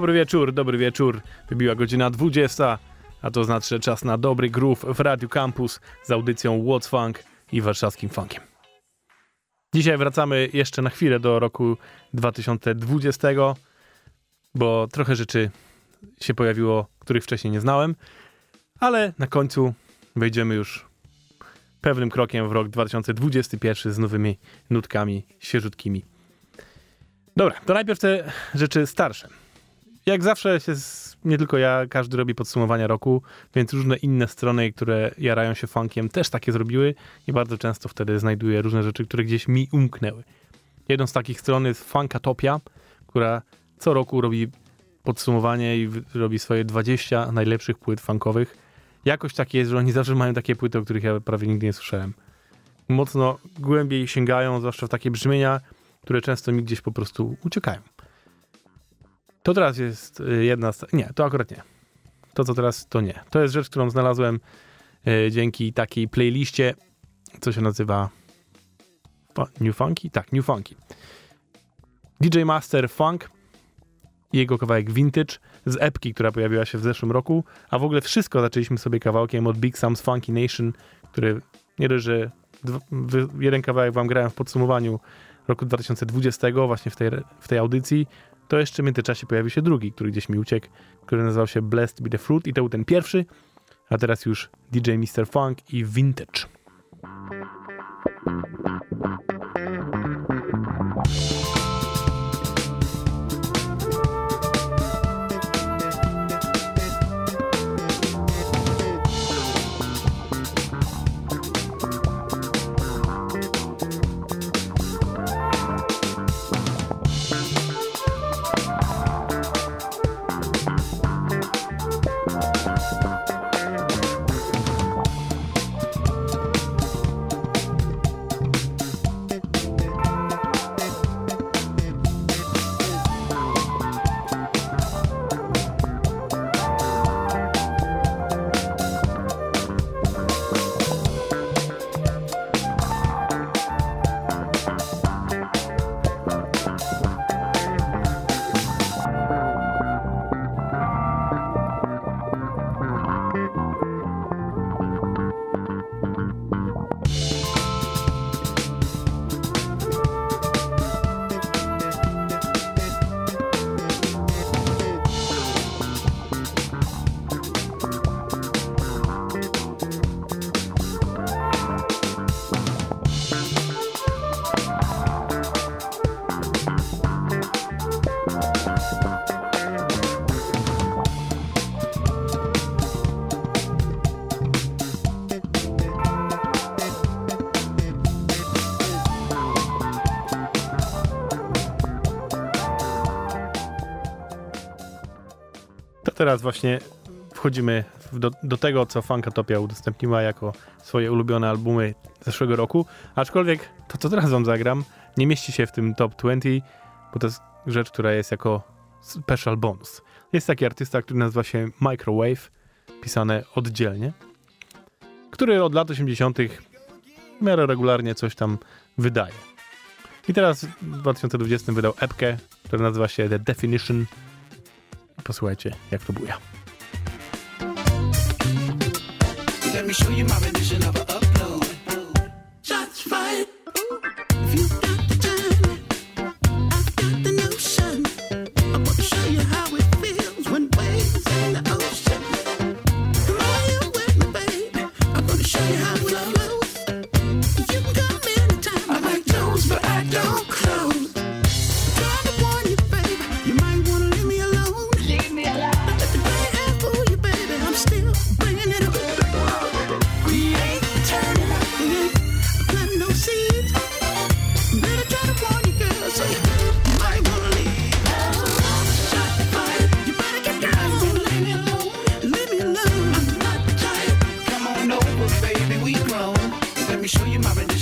Dobry wieczór, dobry wieczór. Wybiła godzina 20, a to znaczy czas na dobry groove w Radiu Campus z audycją What's Funk i warszawskim funkiem. Dzisiaj wracamy jeszcze na chwilę do roku 2020, bo trochę rzeczy się pojawiło, których wcześniej nie znałem, ale na końcu wejdziemy już pewnym krokiem w rok 2021 z nowymi nutkami świeżutkimi. Dobra, to najpierw te rzeczy starsze. Jak zawsze się z, nie tylko ja, każdy robi podsumowania roku, więc różne inne strony, które jarają się funkiem, też takie zrobiły i bardzo często wtedy znajduję różne rzeczy, które gdzieś mi umknęły. Jedną z takich stron jest Funkatopia, która co roku robi podsumowanie i robi swoje 20 najlepszych płyt funkowych. Jakoś takie jest, że oni zawsze mają takie płyty, o których ja prawie nigdy nie słyszałem. Mocno głębiej sięgają, zwłaszcza w takie brzmienia, które często mi gdzieś po prostu uciekają. To teraz jest y, jedna z... Nie, to akurat nie. To, co teraz, to nie. To jest rzecz, którą znalazłem y, dzięki takiej playliście, co się nazywa New Funky? Tak, New Funky. DJ Master Funk jego kawałek Vintage z epki, która pojawiła się w zeszłym roku, a w ogóle wszystko zaczęliśmy sobie kawałkiem od Big Sam's Funky Nation, który nie dość, że jeden kawałek wam grałem w podsumowaniu roku 2020 właśnie w tej, w tej audycji, to jeszcze w międzyczasie pojawił się drugi, który gdzieś mi uciekł, który nazywał się Blessed Be The Fruit i to był ten pierwszy, a teraz już DJ Mr. Funk i Vintage. teraz właśnie wchodzimy do, do tego, co Funkatopia udostępniła jako swoje ulubione albumy zeszłego roku. Aczkolwiek to, co teraz wam zagram, nie mieści się w tym top 20, bo to jest rzecz, która jest jako special bonus. Jest taki artysta, który nazywa się Microwave, pisane oddzielnie, który od lat 80. w miarę regularnie coś tam wydaje. I teraz w 2020 wydał epkę, która nazywa się The Definition Posłuchajcie, jak to buja. Let me show you my rendition of a show you my religion.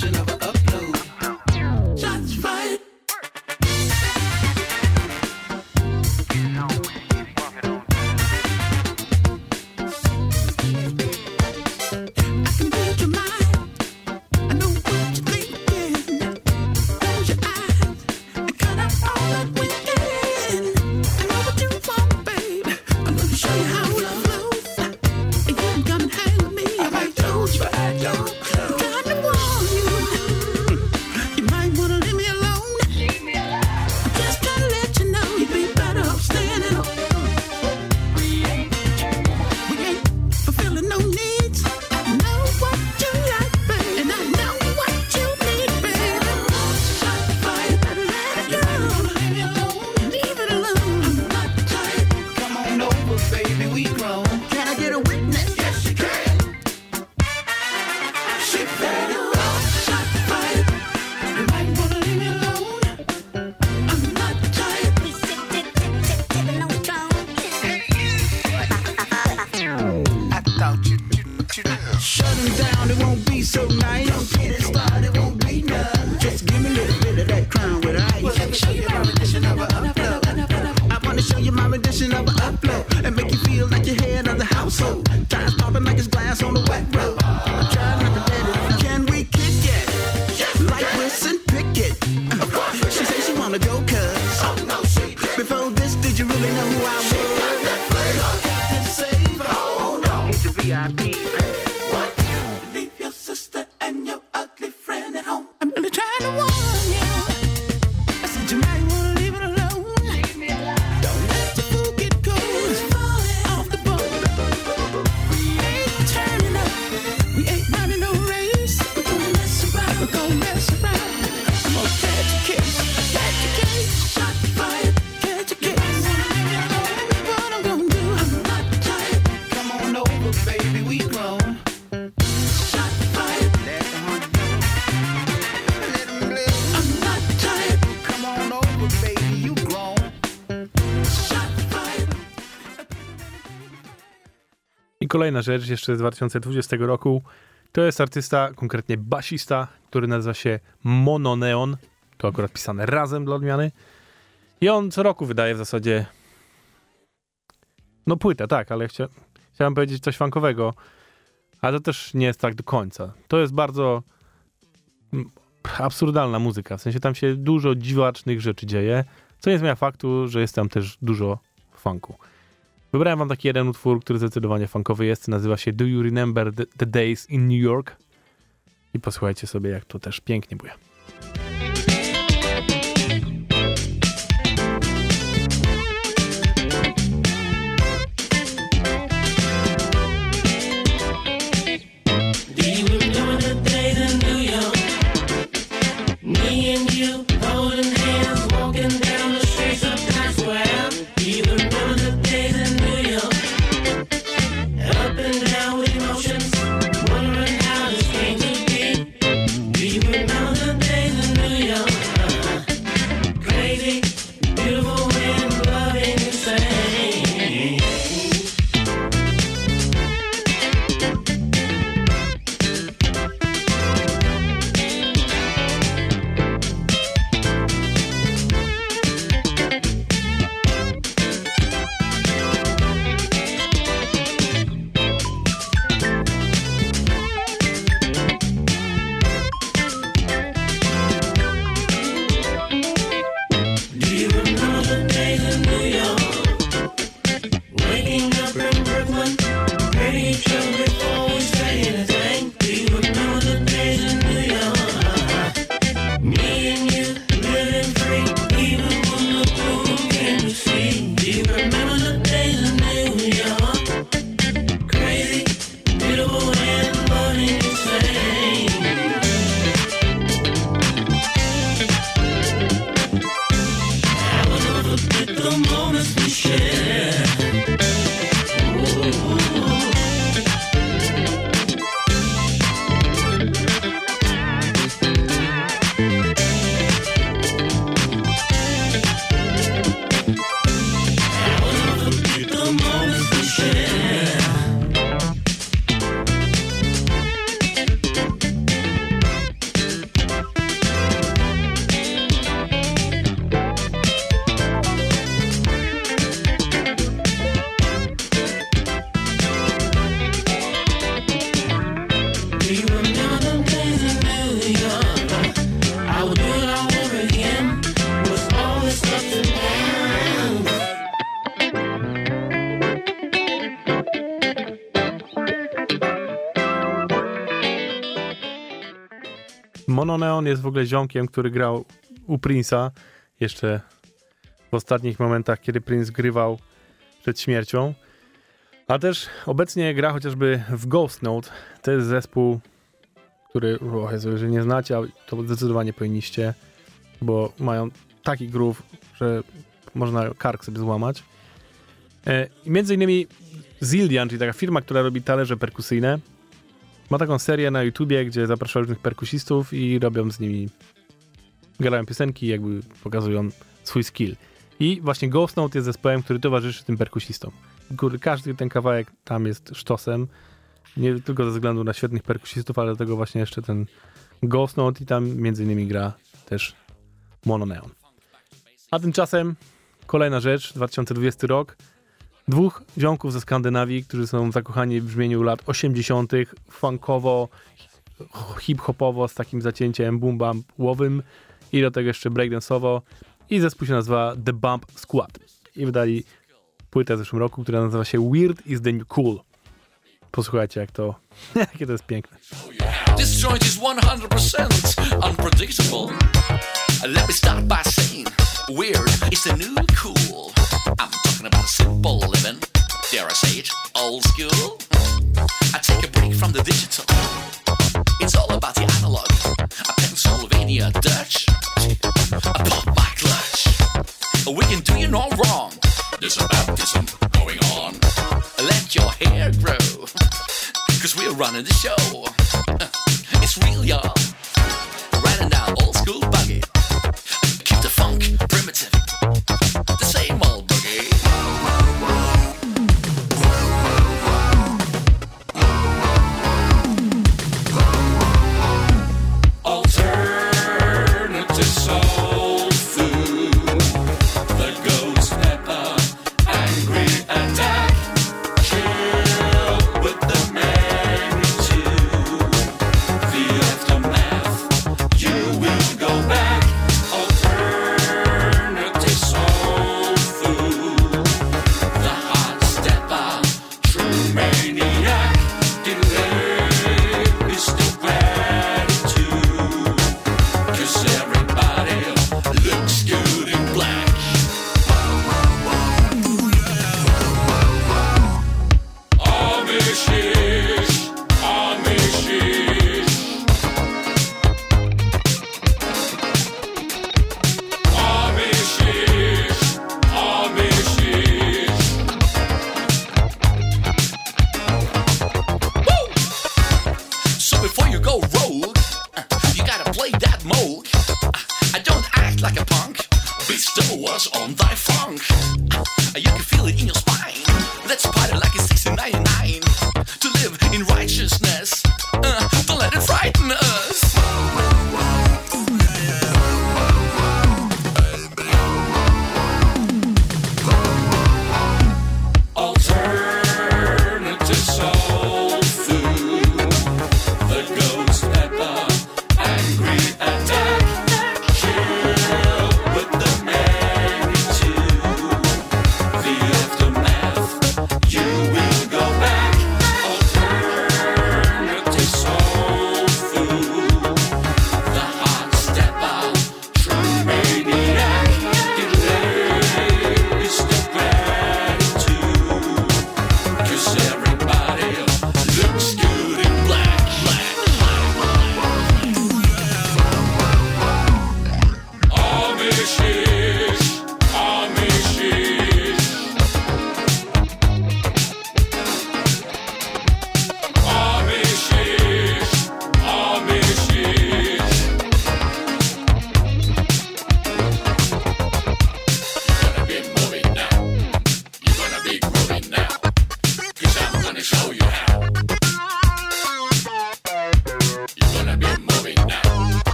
kolejna rzecz jeszcze z 2020 roku. To jest artysta, konkretnie basista, który nazywa się Mononeon. To akurat pisane razem dla odmiany. I on co roku wydaje w zasadzie. No płytę, tak, ale chcia... chciałem powiedzieć coś funkowego. Ale to też nie jest tak do końca. To jest bardzo absurdalna muzyka. W sensie tam się dużo dziwacznych rzeczy dzieje, co nie zmienia faktu, że jest tam też dużo funku. Wybrałem wam taki jeden utwór, który zdecydowanie funkowy jest. Nazywa się Do You Remember the, the Days in New York? I posłuchajcie sobie, jak to też pięknie buja. Mononeon jest w ogóle ziomkiem, który grał u Prince'a jeszcze w ostatnich momentach, kiedy Prince grywał przed śmiercią. A też obecnie gra chociażby w Ghost Note. To jest zespół, który, o Jezu, jeżeli nie znacie, to zdecydowanie powinniście, bo mają taki groove, że można kark sobie złamać. E, między innymi Zildian, czyli taka firma, która robi talerze perkusyjne, ma taką serię na YouTubie, gdzie zaprasza różnych perkusistów i robią z nimi, grają piosenki i jakby pokazują swój skill. I właśnie Ghost Note jest zespołem, który towarzyszy tym perkusistom. Każdy ten kawałek tam jest sztosem, nie tylko ze względu na świetnych perkusistów, ale do tego właśnie jeszcze ten Ghost Note i tam między innymi gra też Mononeon. A tymczasem kolejna rzecz, 2020 rok. Dwóch ziomków ze Skandynawii, którzy są zakochani w brzmieniu lat 80., funkowo, hip-hopowo, z takim zacięciem boom bump łowym i do tego jeszcze breakdance'owo. I zespół się nazywa The Bump Squad. I wydali płytę w zeszłym roku, która nazywa się Weird is the New Cool. Posłuchajcie, jak to, jakie to jest piękne. This joint is 100% unpredictable. Let me start by saying, weird is the new cool. Talking about simple living, dare I say it, old school. I take a break from the digital. It's all about the analog. A Pennsylvania Dutch, a pop my clutch. We can do you no wrong. There's a baptism going on. Let your hair grow, cause we're running the show. It's real, y'all.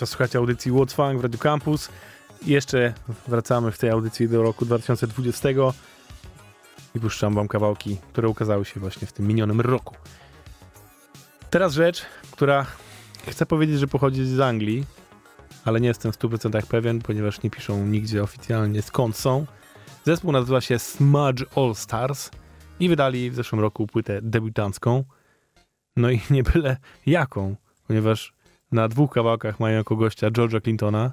Czas słuchacie audycji Funk w Radio Campus. I jeszcze wracamy w tej audycji do roku 2020 i puszczam wam kawałki, które ukazały się właśnie w tym minionym roku. Teraz rzecz, która chcę powiedzieć, że pochodzi z Anglii, ale nie jestem w 100% pewien, ponieważ nie piszą nigdzie oficjalnie skąd są. Zespół nazywa się Smudge All Stars i wydali w zeszłym roku płytę debiutancką. No i nie byle jaką, ponieważ na dwóch kawałkach mają jako gościa George'a Clintona,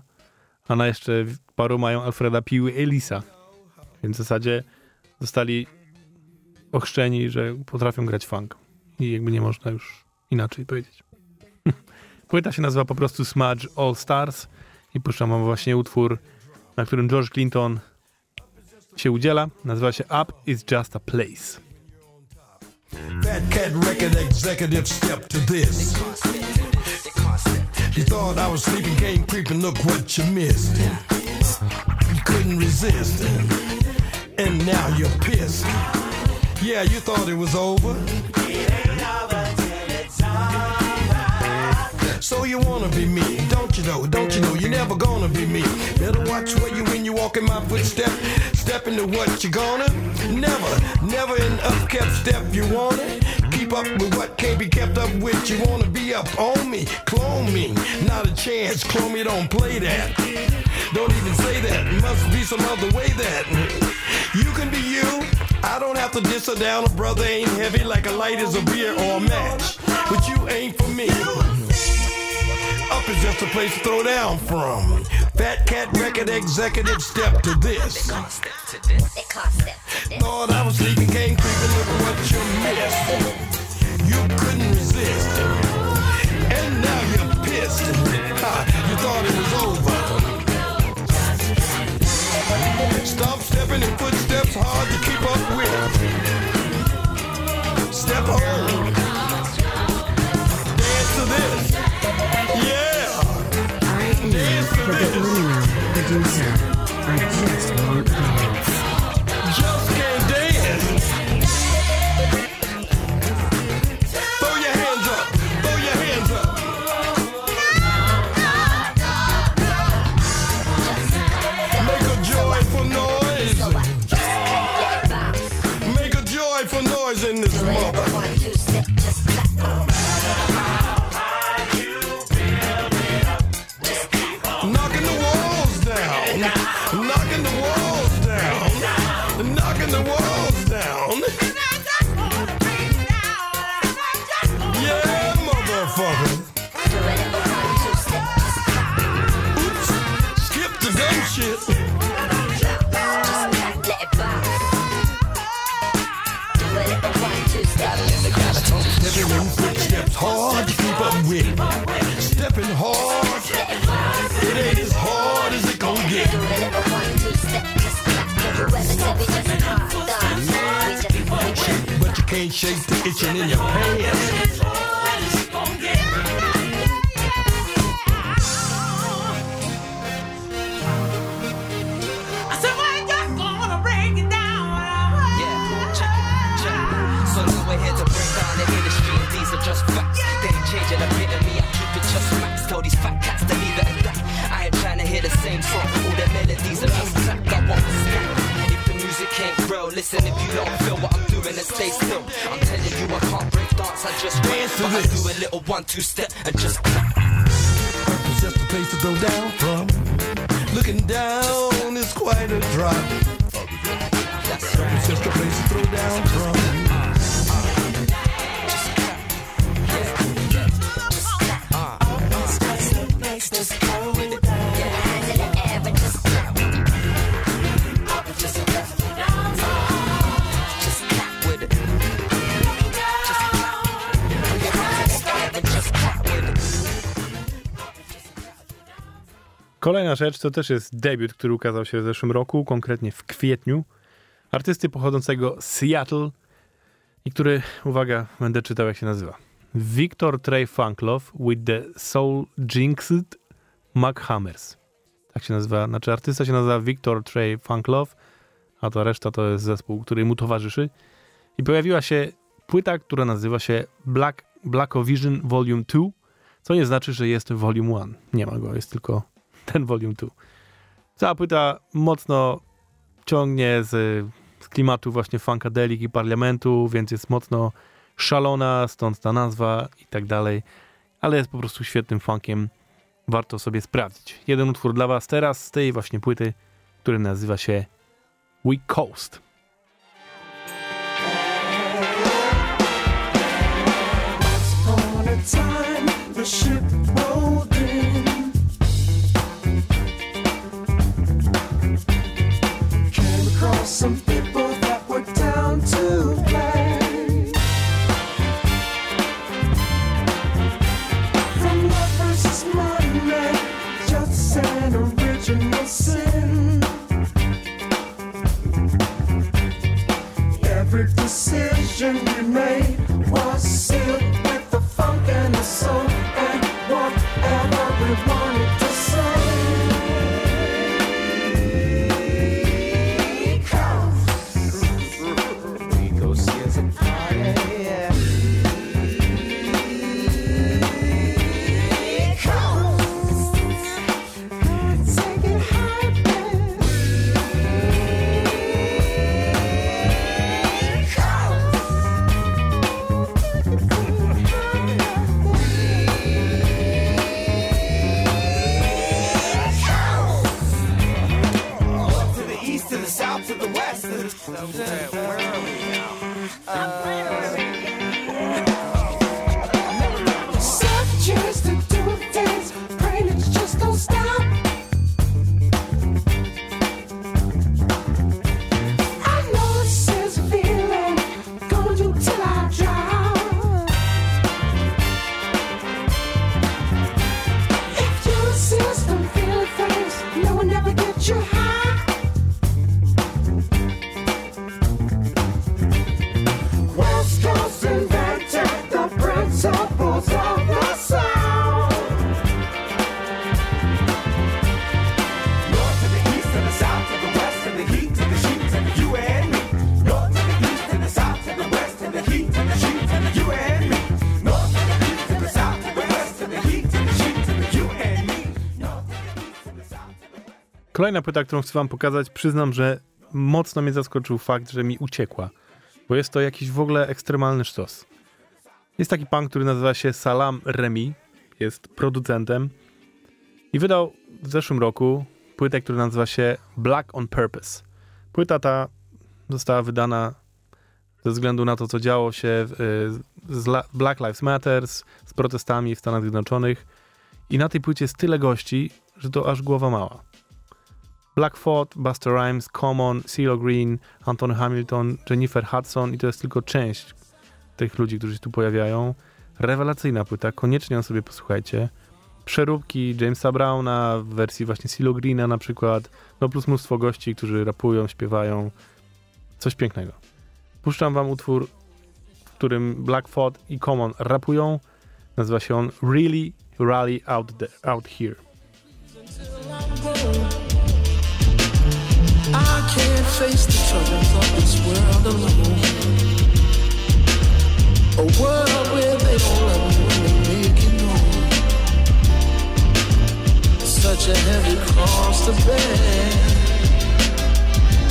a na jeszcze paru mają Alfreda Piły Elisa. Więc w zasadzie zostali ochrzczeni, że potrafią grać funk. I jakby nie można już inaczej powiedzieć. Płyta się nazywa po prostu Smudge All Stars i puszczam wam właśnie utwór, na którym George Clinton się udziela. Nazywa się Up is Just a Place. Fat Cat record executive step to this. You thought I was sleeping, came creeping, look what you missed. You couldn't resist, and now you're pissed. Yeah, you thought it was over. So you wanna be me, don't you know? Don't you know you're never gonna be me? Better watch where you when you walk in my footstep. Step into what you're gonna? Never, never in upkept step. You want it? Keep up with what can't be kept up with. You wanna be up on me, clone me, not a chance. Clone me, don't play that. Don't even say that. Must be some other way that you can be you. I don't have to diss her down. A brother ain't heavy like a light is a beer or a match. But you ain't for me. Up is just a place to throw down from. Fat Cat record executive step to this. Thought I was sleeping, came creeping, look what you missed. You couldn't resist. And now you're pissed. Ha, you thought it was over. Stop stepping in footsteps hard to keep up with. do so. I just want to. One-two step and just clap. It's just a place to go down from. Looking down is quite a drop. It's just a place to throw down from. Kolejna rzecz to też jest debiut, który ukazał się w zeszłym roku, konkretnie w kwietniu. Artysty pochodzącego z Seattle i który, uwaga, będę czytał jak się nazywa. Victor Trey Funklove with the Soul Jinxed McHammers. Tak się nazywa, znaczy artysta się nazywa Victor Trey Funklove, a to reszta to jest zespół, który mu towarzyszy. I pojawiła się płyta, która nazywa się Black, Blackovision Volume 2, co nie znaczy, że jest Volume 1. Nie ma go, jest tylko ten Volume 2. Cała płyta mocno ciągnie z, z klimatu właśnie funkadelic i parlamentu, więc jest mocno szalona, stąd ta nazwa i tak dalej, ale jest po prostu świetnym funkiem. Warto sobie sprawdzić. Jeden utwór dla was teraz z tej właśnie płyty, który nazywa się We Coast. time the ship some people that were down to play. From love versus money, just an original sin. Kolejna płyta, którą chcę wam pokazać, przyznam, że mocno mnie zaskoczył fakt, że mi uciekła, bo jest to jakiś w ogóle ekstremalny sztos. Jest taki pan, który nazywa się Salam Remi, jest producentem i wydał w zeszłym roku płytę, która nazywa się Black on Purpose. Płyta ta została wydana ze względu na to, co działo się y, z La- Black Lives Matters, z protestami w Stanach Zjednoczonych i na tej płycie jest tyle gości, że to aż głowa mała. Black Buster Rhymes, Common, CeeLo Green, Anthony Hamilton, Jennifer Hudson i to jest tylko część tych ludzi, którzy się tu pojawiają. Rewelacyjna płyta, koniecznie ją sobie posłuchajcie. Przeróbki Jamesa Browna w wersji właśnie CeeLo Greena na przykład, no plus mnóstwo gości, którzy rapują, śpiewają. Coś pięknego. Puszczam wam utwór, w którym Black i Common rapują. Nazywa się on Really Rally Out, the, out Here. Can't face the troubles of this world alone. A world where they don't love you known. Such a heavy cross to bear.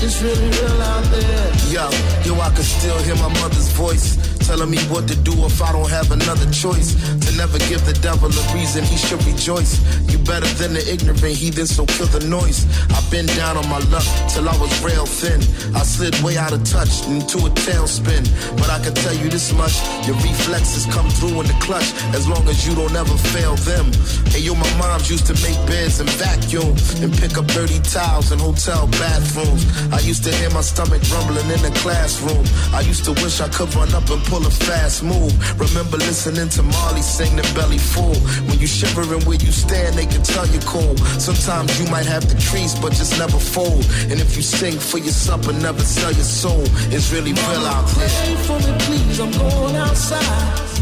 It's really real out there. Yo, yo, I can still hear my mother's voice telling me what to do if I don't have another choice. Never give the devil a reason he should rejoice. You better than the ignorant heathen, so kill the noise. I've been down on my luck till I was rail thin. I slid way out of touch into a tailspin. But I can tell you this much your reflexes come through in the clutch as long as you don't ever fail them. Hey, yo, my moms used to make beds and vacuum and pick up dirty towels in hotel bathrooms. I used to hear my stomach rumbling in the classroom. I used to wish I could run up and pull a fast move. Remember listening to Marley sing the belly full. When you shivering where you stand, they can tell you cold. Sometimes you might have the crease, but just never fold. And if you sing for your supper, never sell your soul. It's really real out there. Pray for me, please. I'm going outside.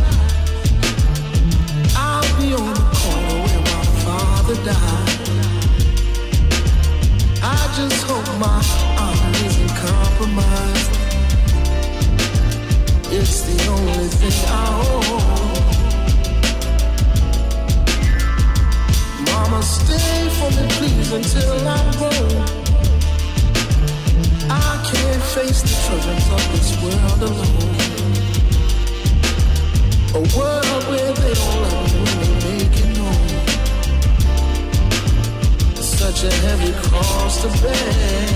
I'll be on the corner where my father died. I just hope my honor isn't compromised. It's the only thing I own. Mama, stay for me, please, until I'm grown. I can't face the troubles of this world alone. A world where they don't love when they make known. Such a heavy cross to bear.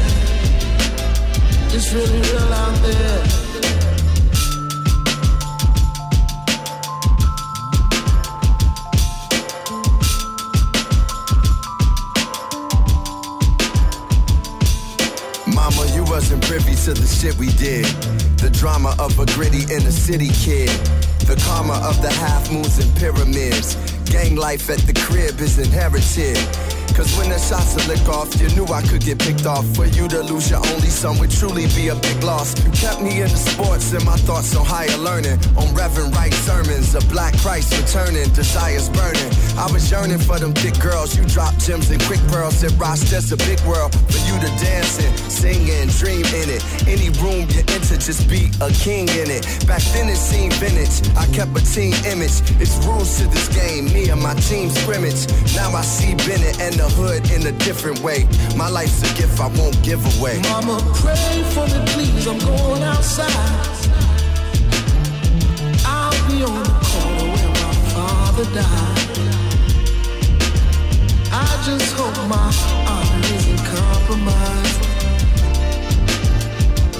It's really real out there. Privy to the shit we did. The drama of a gritty inner city kid. The karma of the half moons and pyramids. Gang life at the crib is inherited. Cause when the shots are lick off, you knew I could get picked off. For you to lose your only son would truly be a big loss. You kept me in the sports and my thoughts on higher learning. On Reverend Wright sermons, a black Christ returning, desires burning. I was yearning for them thick girls. You dropped gems and quick pearls. Said Ross, there's a big world for you to dance in, sing in, dream in it. Any room you enter, just be a king in it. Back then it seemed vintage. I kept a team image. It's rules to this game. Me and my team scrimmage. Now I see Bennett and the hood in a different way. My life's a gift I won't give away. Mama, pray for me, please. I'm going outside. I'll be on the corner where my father died. I just hope my honor isn't compromised.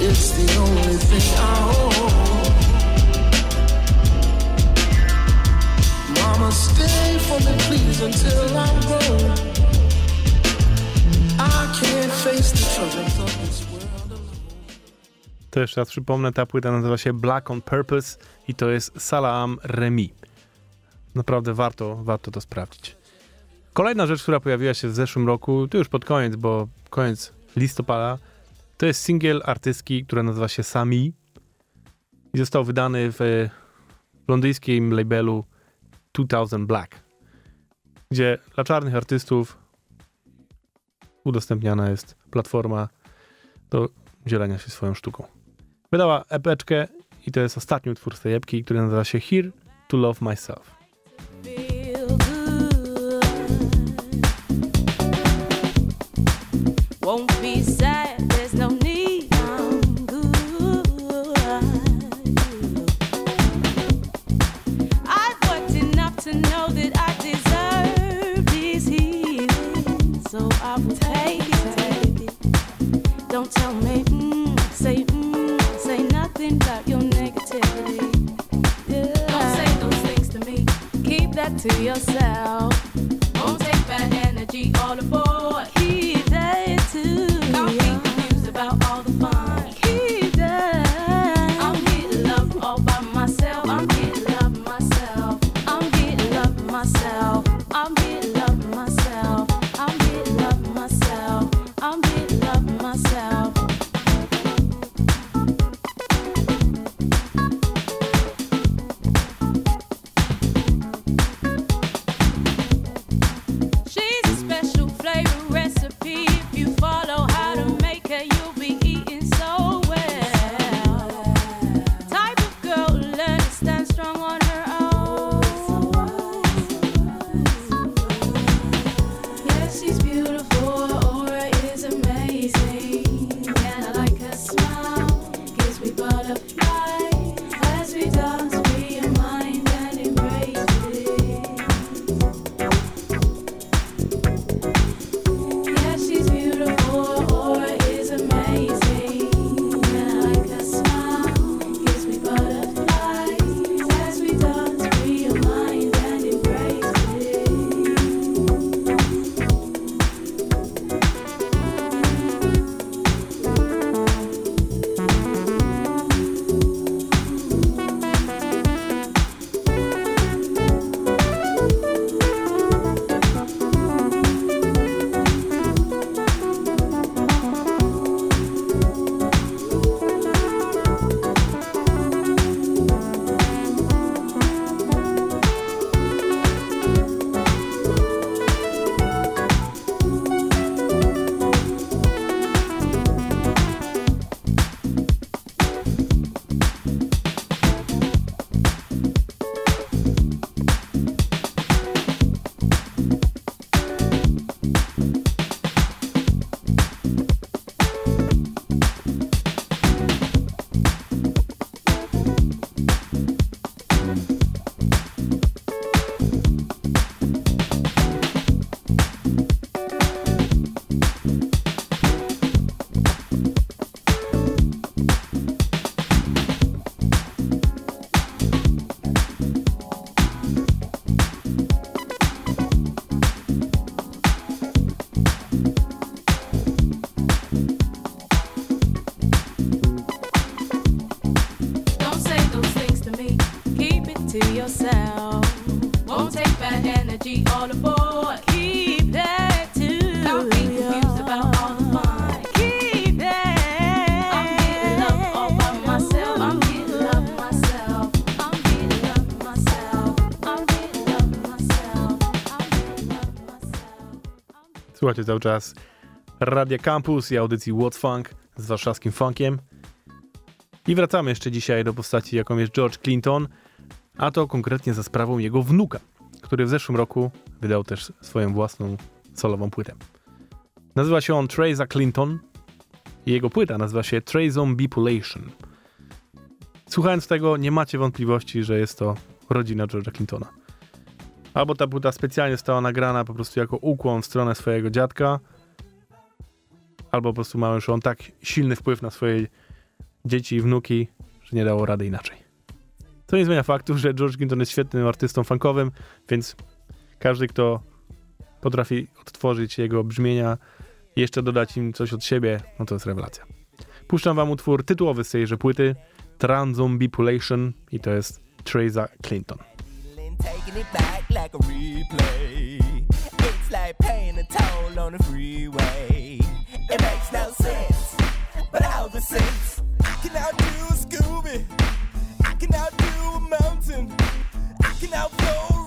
It's the only thing I own. Mama, stay for me, please, until I'm grown. To jeszcze raz przypomnę, ta płyta nazywa się Black on Purpose i to jest Salam Remi. Naprawdę warto, warto to sprawdzić. Kolejna rzecz, która pojawiła się w zeszłym roku, to już pod koniec, bo koniec listopada, to jest singiel artystki, która nazywa się Sami i został wydany w londyńskim labelu 2000 Black, gdzie dla czarnych artystów udostępniana jest platforma do dzielenia się swoją sztuką. Wydała epeczkę i to jest ostatni utwór z tej epki, który nazywa się Here to Love Myself. To yourself. Myself. Słuchajcie cały czas Radia Campus i audycji What's Funk z warszawskim funkiem. I wracamy jeszcze dzisiaj do postaci, jaką jest George Clinton, a to konkretnie za sprawą jego wnuka, który w zeszłym roku wydał też swoją własną solową płytę. Nazywa się on Treza Clinton i jego płyta nazywa się Trey Zombie Population. Słuchając tego, nie macie wątpliwości, że jest to rodzina George'a Clintona. Albo ta płyta specjalnie została nagrana po prostu jako ukłon w stronę swojego dziadka, albo po prostu ma już on tak silny wpływ na swoje dzieci i wnuki, że nie dało rady inaczej. To nie zmienia faktu, że George Clinton jest świetnym artystą funkowym, więc każdy, kto potrafi odtworzyć jego brzmienia i jeszcze dodać im coś od siebie, no to jest rewelacja. Puszczam wam utwór tytułowy z tejże płyty, Transombipulation i to jest Treza Clinton. Taking it back like a replay. It's like paying a toll on the freeway. It makes no sense, but all the sense. I can outdo a Scooby. I can outdo a mountain. I can outflow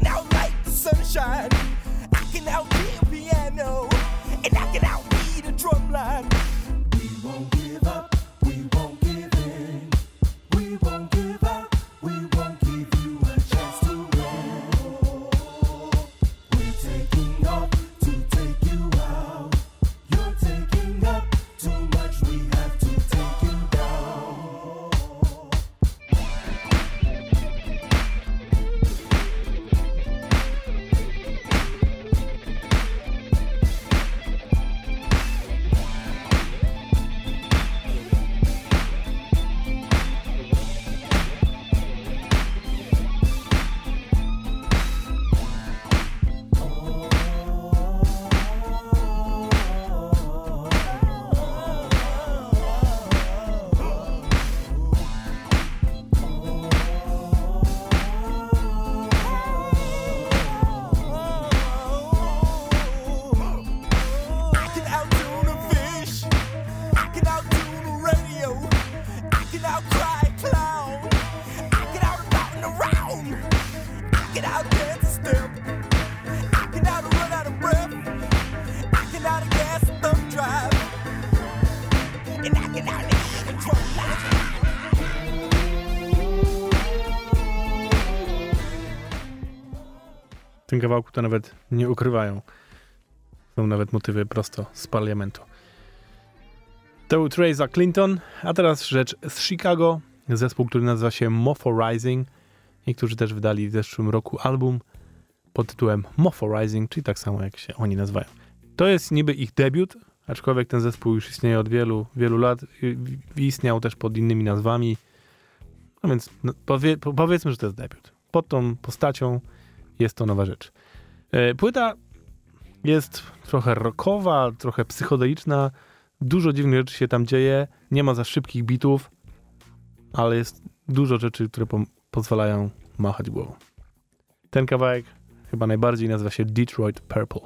can outlight the sunshine. I can outbeat kawałku to nawet nie ukrywają. Są nawet motywy prosto z parlamentu. To był Treza Clinton, a teraz rzecz z Chicago. Zespół, który nazywa się Mofo Rising i którzy też wydali w zeszłym roku album pod tytułem Mofo Rising, czyli tak samo jak się oni nazywają. To jest niby ich debiut, aczkolwiek ten zespół już istnieje od wielu, wielu lat istniał też pod innymi nazwami. No więc no, powie, po- powiedzmy, że to jest debiut. Pod tą postacią jest to nowa rzecz. E, Płyta jest trochę rockowa, trochę psychodeliczna. Dużo dziwnych rzeczy się tam dzieje. Nie ma za szybkich bitów, ale jest dużo rzeczy, które po pozwalają machać głową. Ten kawałek chyba najbardziej nazywa się Detroit Purple.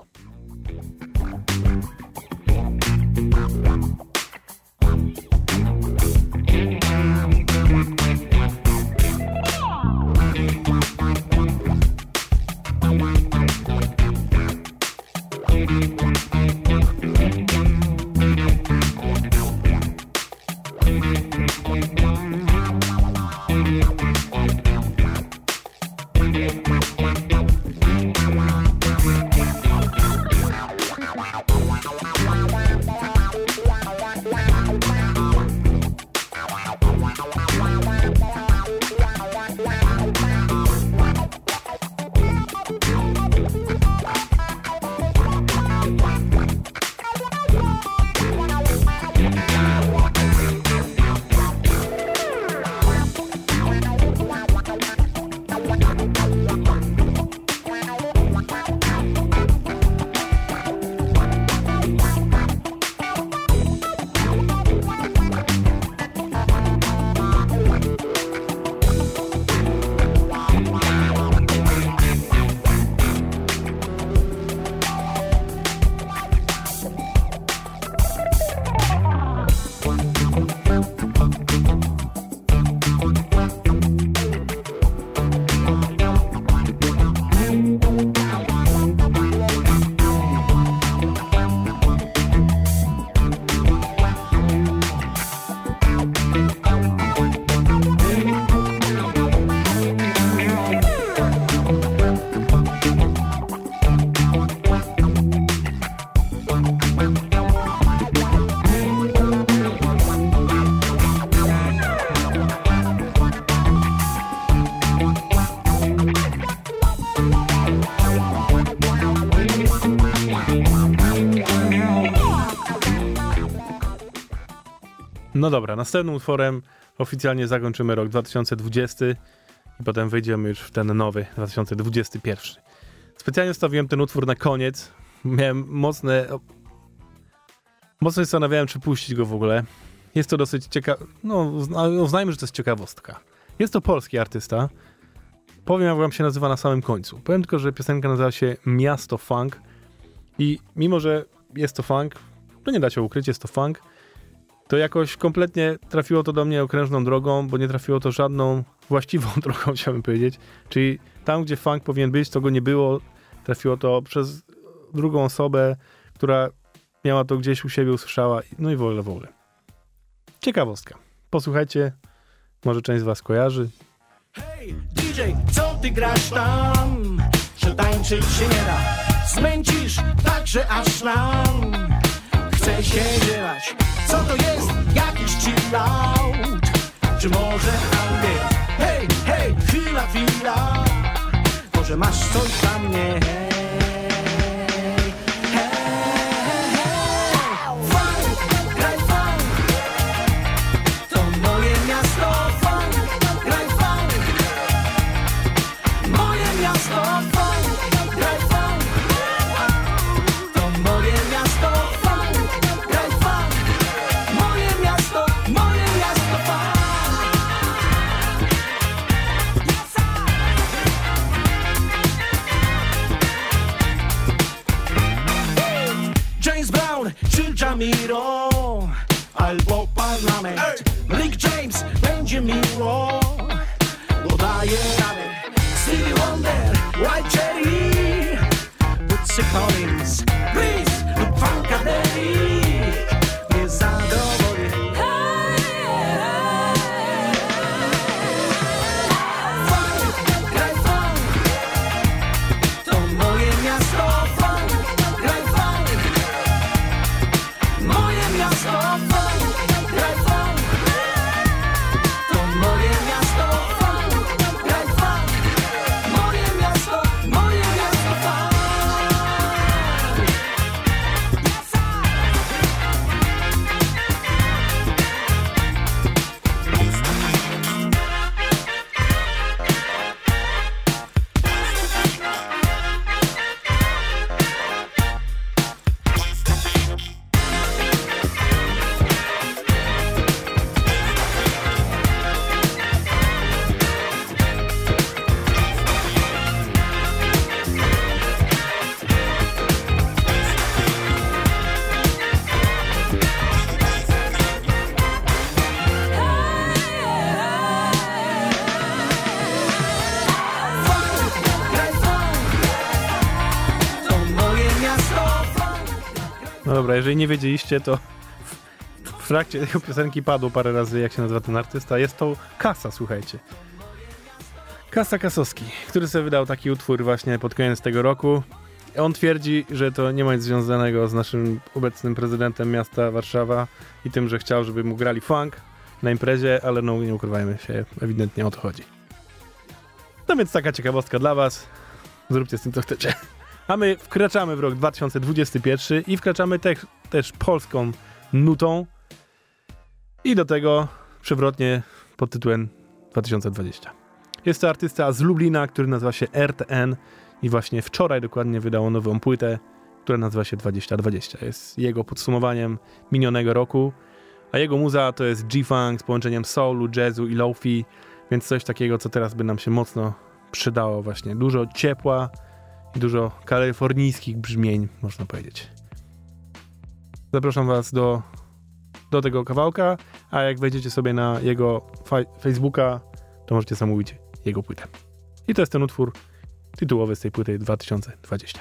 No dobra, następnym utworem oficjalnie zakończymy rok 2020 i potem wejdziemy już w ten nowy 2021. Specjalnie zostawiłem ten utwór na koniec. Miałem mocne. Mocno zastanawiałem, czy puścić go w ogóle. Jest to dosyć ciekawe. No, uzna- uznajmy, że to jest ciekawostka. Jest to polski artysta. Powiem, jak wam się nazywa na samym końcu. Powiem tylko, że piosenka nazywa się Miasto Funk. I mimo, że jest to funk, to nie da się ukryć, jest to funk, to jakoś kompletnie trafiło to do mnie okrężną drogą, bo nie trafiło to żadną właściwą drogą, chciałbym powiedzieć. Czyli tam, gdzie funk powinien być, to go nie było. Trafiło to przez drugą osobę, która miała to gdzieś u siebie, usłyszała. No i w ogóle, w ogóle. Ciekawostka. Posłuchajcie, może część z was kojarzy. DJ, co ty grasz tam? Że tańczyć się nie da Zmęcisz tak, że aż nam Chce się dziewać Co to jest? Jakiś chill out Czy może ambie? Hej, hej, chwila, chwila Może masz coś dla mnie? Albo Parlament. Rick James będzie miło Dodaję radę Stevie Wonder, White Cherry Bootsy Collins, Chris dobra, jeżeli nie wiedzieliście, to w trakcie tej piosenki padło parę razy, jak się nazywa ten artysta. Jest to Kasa, słuchajcie. Kasa Kasowski, który sobie wydał taki utwór właśnie pod koniec tego roku. On twierdzi, że to nie ma nic związanego z naszym obecnym prezydentem miasta Warszawa i tym, że chciał, żeby mu grali funk na imprezie, ale no nie ukrywajmy się, ewidentnie o to chodzi. No więc taka ciekawostka dla was. Zróbcie z tym, co chcecie. A my wkraczamy w rok 2021 i wkraczamy te, też polską nutą i do tego przewrotnie pod tytułem 2020. Jest to artysta z Lublina, który nazywa się RTN i właśnie wczoraj dokładnie wydało nową płytę, która nazywa się 2020. Jest jego podsumowaniem minionego roku, a jego muza to jest G-Funk z połączeniem soulu, jazzu i lofi, więc coś takiego, co teraz by nam się mocno przydało właśnie. Dużo ciepła dużo kalifornijskich brzmień, można powiedzieć. Zapraszam was do, do tego kawałka, a jak wejdziecie sobie na jego fa- Facebooka, to możecie zamówić jego płytę. I to jest ten utwór tytułowy z tej płyty 2020.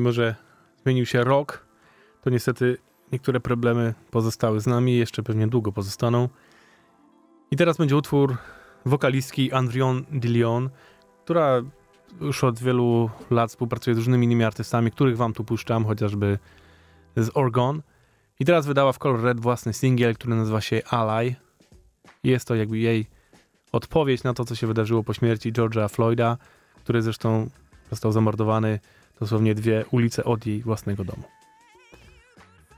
Mimo, że zmienił się rok, to niestety niektóre problemy pozostały z nami jeszcze pewnie długo pozostaną. I teraz będzie utwór wokalistki Andrion Dillion, która już od wielu lat współpracuje z różnymi innymi artystami, których wam tu puszczam, chociażby z Orgon. I teraz wydała w Color Red własny singiel, który nazywa się Ally. Jest to jakby jej odpowiedź na to, co się wydarzyło po śmierci George'a Floyda, który zresztą został zamordowany dosłownie dwie ulice od jej własnego domu.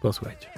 Posłuchajcie.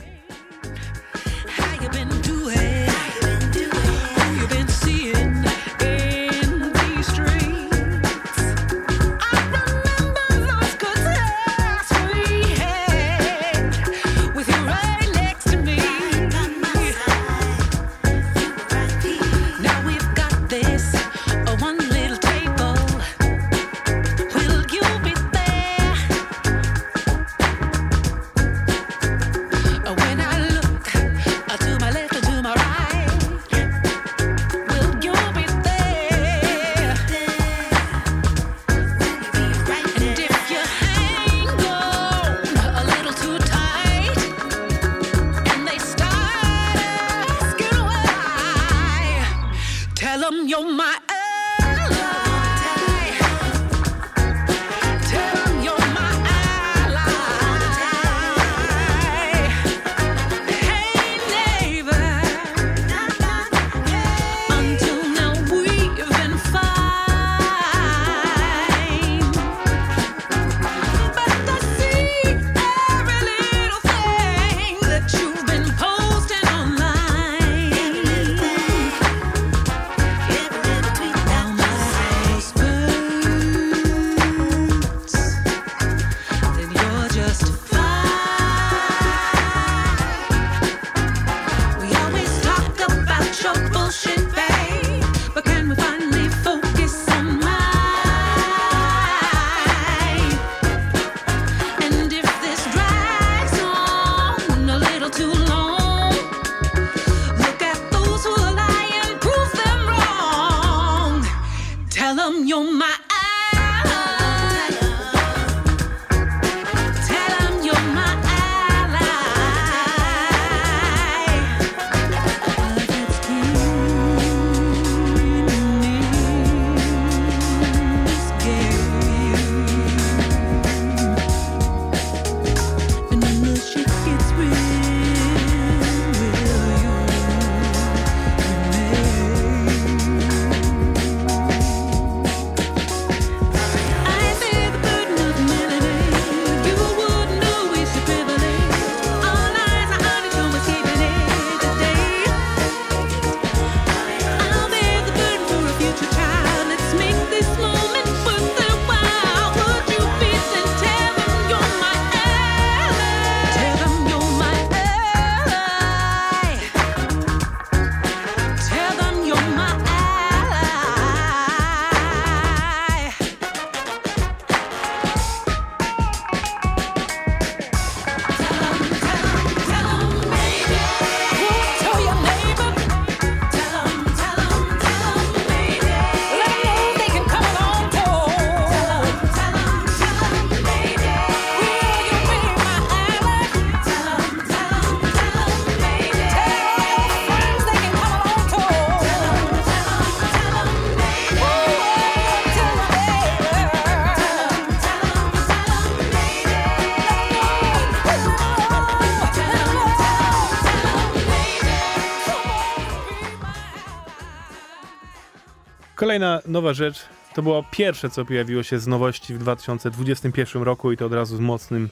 Kolejna nowa rzecz to było pierwsze, co pojawiło się z nowości w 2021 roku i to od razu z mocnym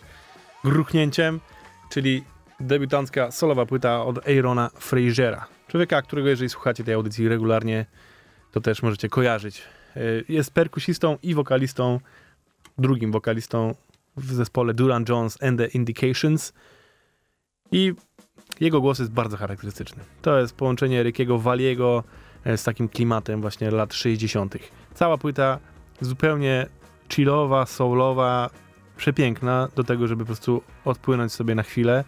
gruchnięciem, czyli debiutancka solowa płyta od Aarona Frasera. Człowieka, którego jeżeli słuchacie tej audycji regularnie, to też możecie kojarzyć. Y, Jest perkusistą i wokalistą, drugim wokalistą w zespole Duran Jones and the Indications i jego głos jest bardzo charakterystyczny. To jest połączenie Rickiego Valiego e, z takim klimatem właśnie lat 60. Cała płyta zupełnie chillowa, soulowa, przepiękna do tego, żeby po prostu odpłynąć sobie na chwilę.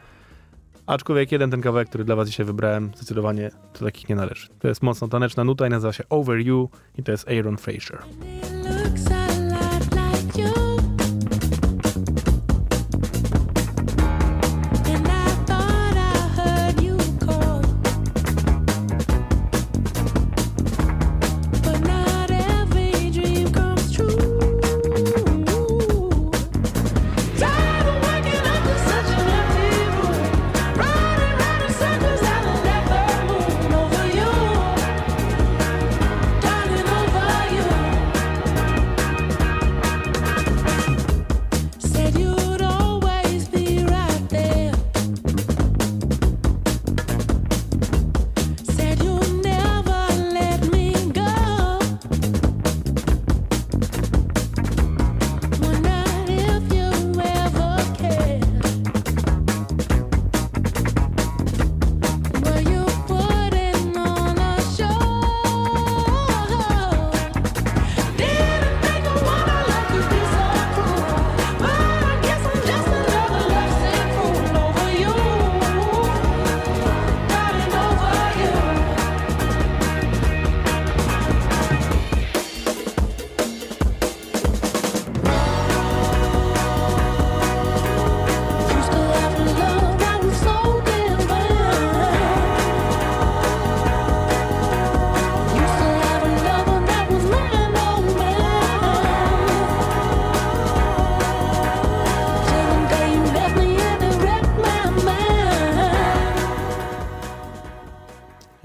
Aczkolwiek jeden ten kawałek, który dla was dzisiaj wybrałem, zdecydowanie do takich nie należy. To jest mocno taneczna nuta i nazywa się Over You i to jest Aaron Fraser.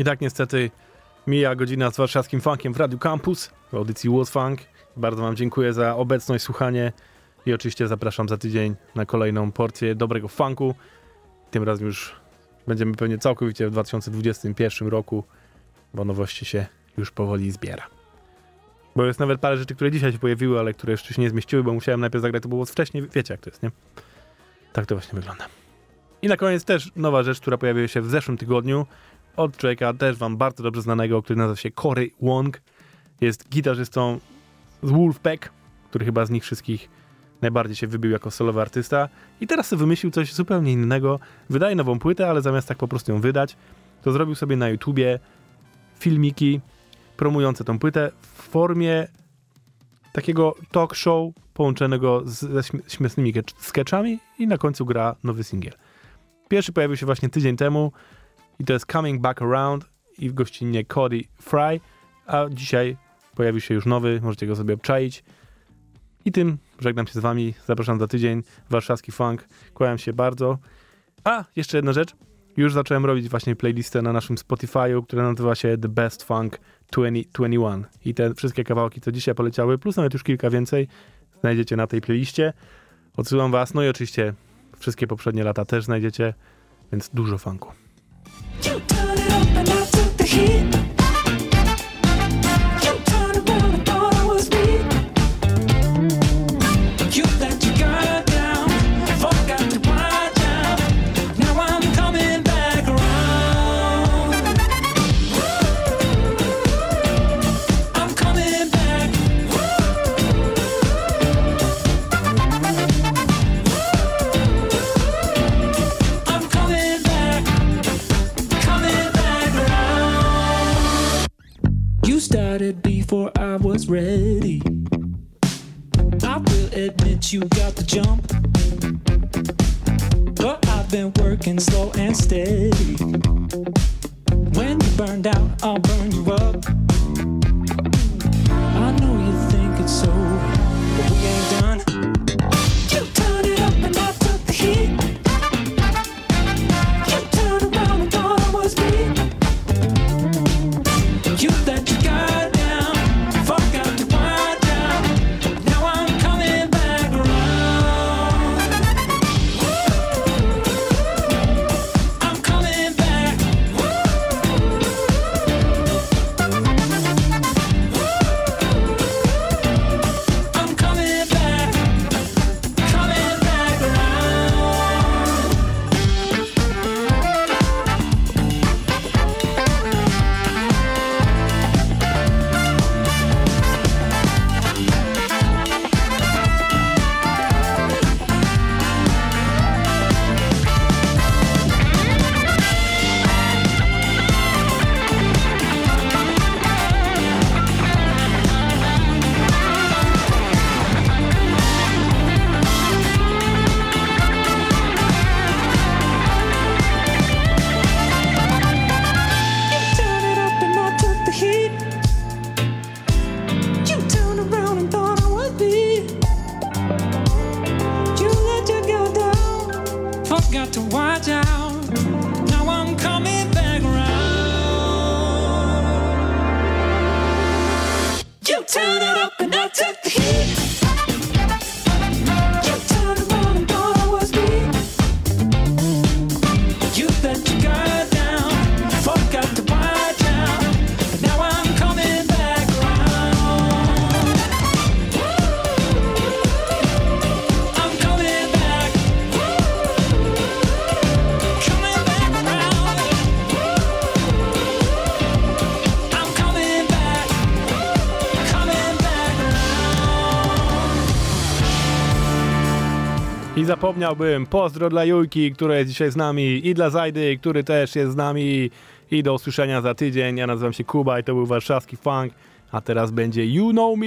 Tak niestety mija godzina z warszawskim funkiem w Radiu Campus w audycji Was Funk. Bardzo Wam dziękuję za obecność, słuchanie i oczywiście zapraszam za tydzień na kolejną porcję dobrego funku. Tym razem już będziemy pewnie całkowicie w 2021 roku, bo nowości się już powoli zbiera. Bo jest nawet parę rzeczy, które dzisiaj się pojawiły, ale które jeszcze się nie zmieściły, bo musiałem najpierw zagrać, to było wcześniej. Wiecie jak to jest, nie? Tak to właśnie wygląda. I na koniec też nowa rzecz, która pojawiła się w zeszłym tygodniu. Od człowieka też wam bardzo dobrze znanego, który nazywa się Corey Wong. Jest gitarzystą z Wolfpack, który chyba z nich wszystkich najbardziej się wybił jako solowy artysta. I teraz sobie wymyślił coś zupełnie innego. Wydaje nową płytę, ale zamiast tak po prostu ją wydać, to zrobił sobie na YouTubie filmiki promujące tą płytę w formie takiego talk show połączonego z, ze śm- śmiesznymi ke- sketchami i na końcu gra nowy singiel. Pierwszy pojawił się właśnie tydzień temu i to jest Coming Back Around i w gościnie Cody Fry, a dzisiaj pojawił się już nowy, możecie go sobie obczaić. I tym żegnam się z wami, zapraszam za tydzień, warszawski funk, kłaniam się bardzo. A, jeszcze jedna rzecz, już zacząłem robić właśnie playlistę na naszym Spotify'u, która nazywa się The Best Funk 2021 i te wszystkie kawałki, co dzisiaj poleciały, plus nawet już kilka więcej, znajdziecie na tej playliście. Odsyłam was, no i oczywiście wszystkie poprzednie lata też znajdziecie, więc dużo funku. You turn it up and I took the heat. Started before I was ready. I will admit you got the jump. But I've been working slow and steady. When you burned out, I'll burn you up. I know you think it's over, zapomniałbym, pozdro dla Julki, która jest dzisiaj z nami i dla Zajdy, który też jest z nami i do usłyszenia za tydzień. Ja nazywam się Kuba i to był warszawski funk, a teraz będzie You Know Me!